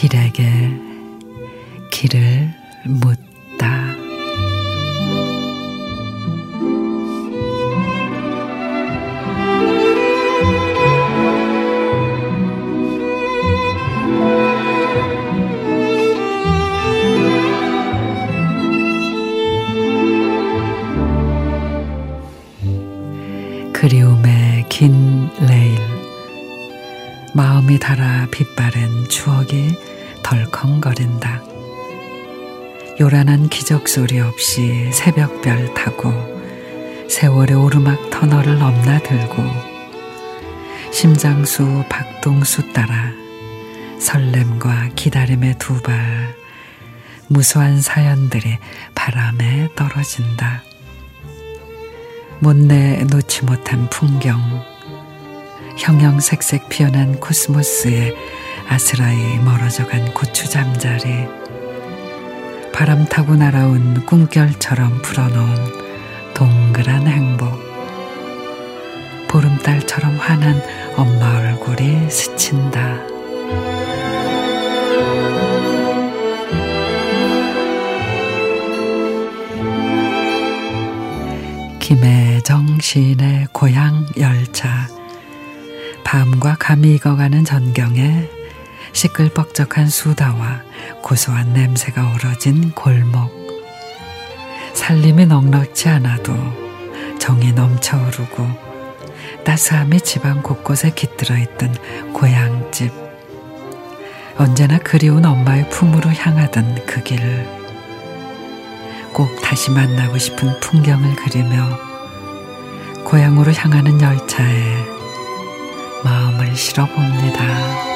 길에게 길을 묻 그리움의 긴 레일 마음이 닳아 빛바랜 추억이 덜컹거린다. 요란한 기적 소리 없이 새벽별 타고 세월의 오르막 터널을 넘나들고 심장수 박동수 따라 설렘과 기다림의 두 발 무수한 사연들이 바람에 떨어진다. 못내 놓지 못한 풍경. 형형색색 피어난 코스모스에 아스라이 멀어져간 고추 잠자리. 바람 타고 날아온 꿈결처럼 풀어놓은 동그란 행복. 보름달처럼 환한 엄마 얼굴이 스친다. 김혜정 시인의 고향 열차 밤과 감이 익어가는 전경에 시끌벅적한 수다와 고소한 냄새가 우러진 골목. 살림이 넉넉지 않아도 정이 넘쳐오르고 따스함이 집안 곳곳에 깃들어 있던 고향집. 언제나 그리운 엄마의 품으로 향하던 그 길을 꼭 다시 만나고 싶은 풍경을 그리며 고향으로 향하는 열차에 마음을 실어봅니다.